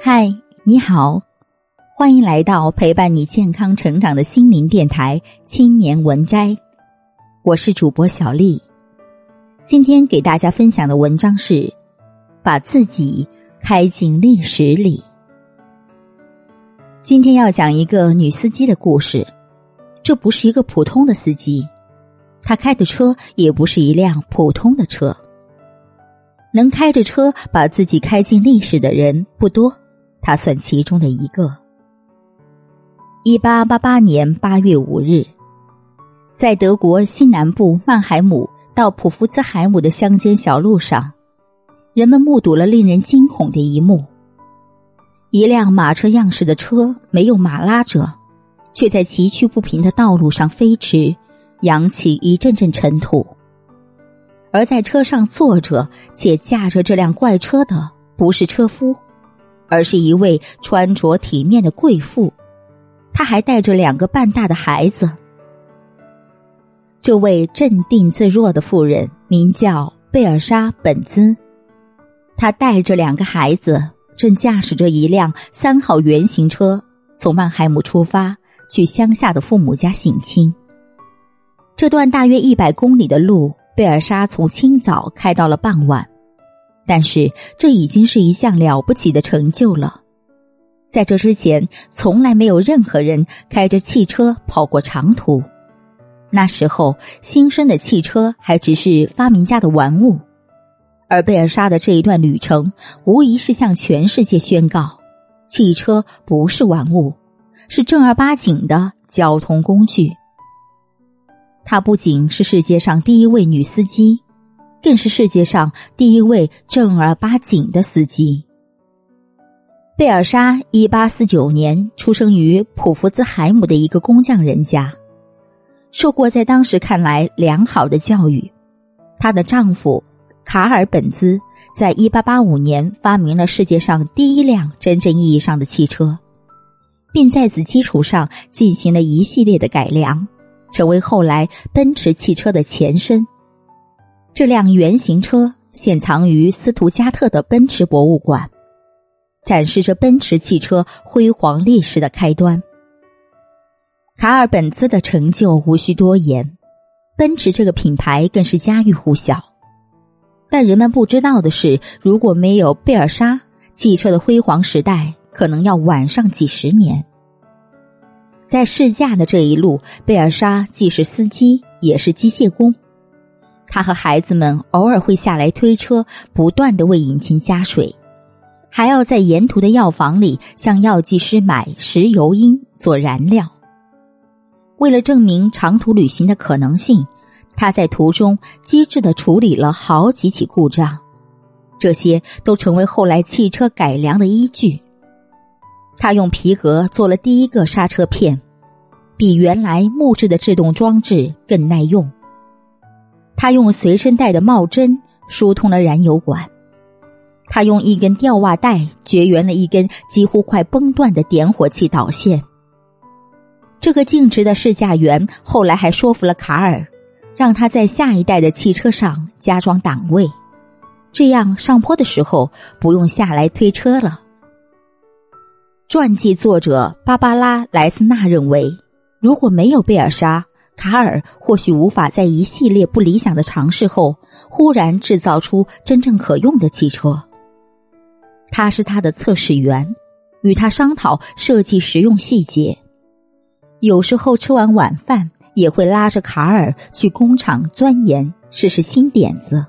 嗨，你好，欢迎来到陪伴你健康成长的心灵电台《青年文摘》，我是主播小丽。今天给大家分享的文章是：把自己开进历史里。今天要讲一个女司机的故事，这不是一个普通的司机，她开的车也不是一辆普通的车。能开着车把自己开进历史的人不多。他算其中的一个。一八八八年八月五日，在德国西南部曼海姆到普福兹海姆的乡间小路上，人们目睹了令人惊恐的一幕：一辆马车样式的车没有马拉着，却在崎岖不平的道路上飞驰，扬起一阵阵尘土。而在车上坐着且驾着这辆怪车的，不是车夫。而是一位穿着体面的贵妇，她还带着两个半大的孩子。这位镇定自若的妇人名叫贝尔莎·本兹，她带着两个孩子，正驾驶着一辆三号原型车从曼海姆出发，去乡下的父母家省亲。这段大约一百公里的路，贝尔莎从清早开到了傍晚。但是这已经是一项了不起的成就了。在这之前，从来没有任何人开着汽车跑过长途。那时候，新生的汽车还只是发明家的玩物，而贝尔莎的这一段旅程，无疑是向全世界宣告：汽车不是玩物，是正儿八经的交通工具。她不仅是世界上第一位女司机。更是世界上第一位正儿八经的司机。贝尔莎一八四九年出生于普福兹海姆的一个工匠人家，受过在当时看来良好的教育。她的丈夫卡尔本兹在一八八五年发明了世界上第一辆真正意义上的汽车，并在此基础上进行了一系列的改良，成为后来奔驰汽车的前身。这辆原型车现藏于斯图加特的奔驰博物馆，展示着奔驰汽车辉煌历史的开端。卡尔本兹的成就无需多言，奔驰这个品牌更是家喻户晓。但人们不知道的是，如果没有贝尔莎，汽车的辉煌时代可能要晚上几十年。在试驾的这一路，贝尔莎既是司机，也是机械工。他和孩子们偶尔会下来推车，不断的为引擎加水，还要在沿途的药房里向药剂师买石油因做燃料。为了证明长途旅行的可能性，他在途中机智的处理了好几起故障，这些都成为后来汽车改良的依据。他用皮革做了第一个刹车片，比原来木质的制动装置更耐用。他用随身带的帽针疏通了燃油管，他用一根吊袜带绝缘了一根几乎快崩断的点火器导线。这个尽职的试驾员后来还说服了卡尔，让他在下一代的汽车上加装档位，这样上坡的时候不用下来推车了。传记作者芭芭拉·莱斯纳认为，如果没有贝尔莎。卡尔或许无法在一系列不理想的尝试后，忽然制造出真正可用的汽车。他是他的测试员，与他商讨设计实用细节。有时候吃完晚饭，也会拉着卡尔去工厂钻研，试试新点子。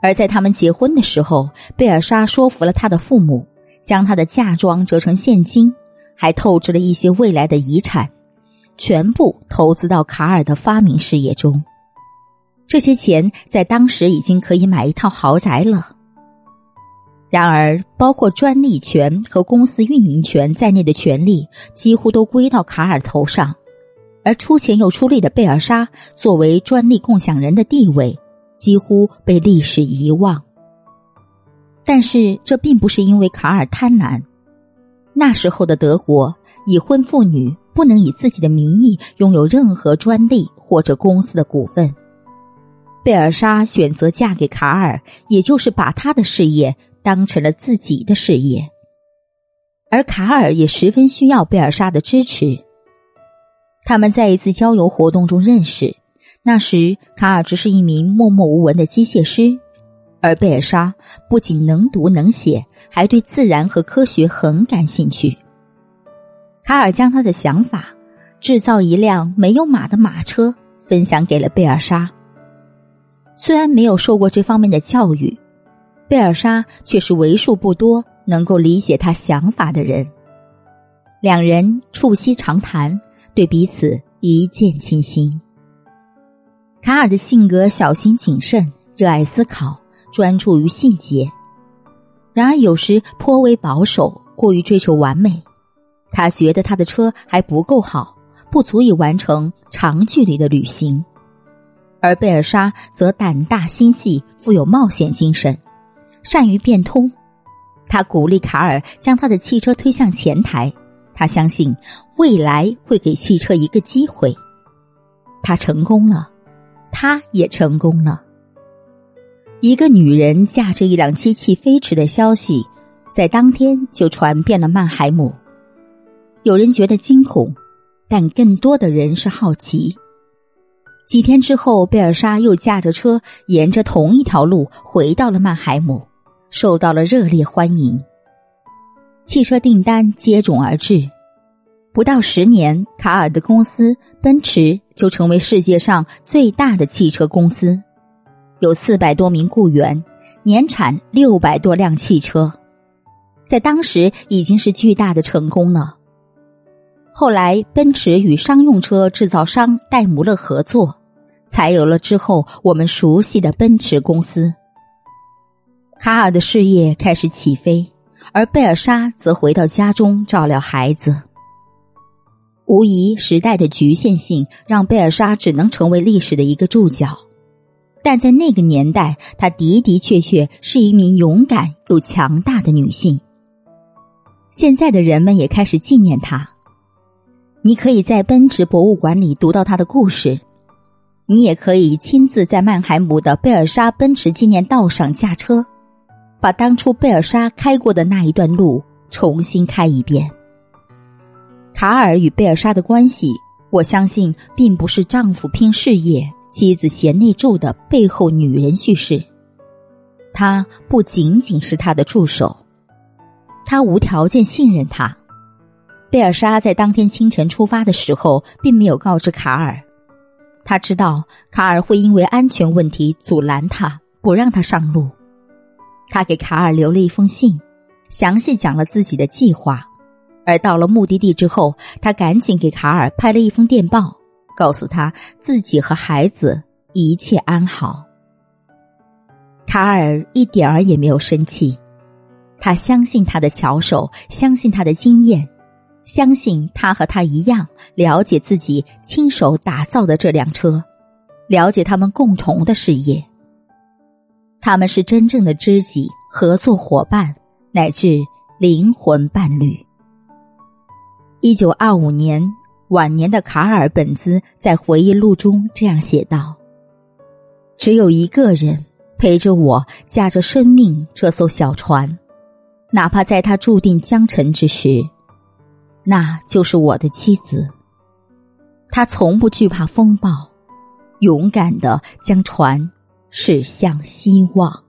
而在他们结婚的时候，贝尔莎说服了他的父母，将他的嫁妆折成现金，还透支了一些未来的遗产。全部投资到卡尔的发明事业中，这些钱在当时已经可以买一套豪宅了。然而，包括专利权和公司运营权在内的权利几乎都归到卡尔头上，而出钱又出力的贝尔莎作为专利共享人的地位几乎被历史遗忘。但是，这并不是因为卡尔贪婪。那时候的德国，已婚妇女。不能以自己的名义拥有任何专利或者公司的股份。贝尔莎选择嫁给卡尔，也就是把他的事业当成了自己的事业，而卡尔也十分需要贝尔莎的支持。他们在一次郊游活动中认识，那时卡尔只是一名默默无闻的机械师，而贝尔莎不仅能读能写，还对自然和科学很感兴趣。卡尔将他的想法制造一辆没有马的马车分享给了贝尔莎。虽然没有受过这方面的教育，贝尔莎却是为数不多能够理解他想法的人。两人促膝长谈。对彼此一见倾心。卡尔的性格小心谨慎，热爱思考，专注于细节；然而有时颇为保守，过于追求完美。他觉得他的车还不够好，不足以完成长距离的旅行。而贝尔莎则胆大心细，富有冒险精神，善于变通。他鼓励卡尔将他的汽车推向前台。他相信未来会给汽车一个机会，他成功了，他也成功了。一个女人驾着一辆机器飞驰的消息，在当天就传遍了曼海姆。有人觉得惊恐，但更多的人是好奇。几天之后，贝尔莎又驾着车沿着同一条路回到了曼海姆，受到了热烈欢迎。汽车订单接踵而至，不到十年，卡尔的公司奔驰就成为世界上最大的汽车公司，有四百多名雇员，年产六百多辆汽车，在当时已经是巨大的成功了。后来，奔驰与商用车制造商戴姆勒合作，才有了之后我们熟悉的奔驰公司。卡尔的事业开始起飞。而贝尔莎则回到家中照料孩子。无疑，时代的局限性让贝尔莎只能成为历史的一个注脚，但在那个年代，她的的确确是一名勇敢又强大的女性。现在的人们也开始纪念她。你可以在奔驰博物馆里读到他的故事，你也可以亲自在曼海姆的贝尔莎奔驰纪念道上驾车。把当初贝尔莎开过的那一段路重新开一遍。卡尔与贝尔莎的关系，我相信并不是丈夫拼事业、妻子贤内助的背后女人叙事。他不仅仅是他的助手，他无条件信任他。贝尔莎在当天清晨出发的时候，并没有告知卡尔，他知道卡尔会因为安全问题阻拦他，不让他上路。他给卡尔留了一封信，详细讲了自己的计划。而到了目的地之后，他赶紧给卡尔拍了一封电报，告诉他自己和孩子一切安好。卡尔一点儿也没有生气，他相信他的巧手，相信他的经验，相信他和他一样了解自己亲手打造的这辆车，了解他们共同的事业。他们是真正的知己、合作伙伴，乃至灵魂伴侣。一九二五年，晚年的卡尔本兹在回忆录中这样写道：“只有一个人陪着我驾着生命这艘小船，哪怕在他注定将沉之时，那就是我的妻子。她从不惧怕风暴，勇敢的将船。驶向希望。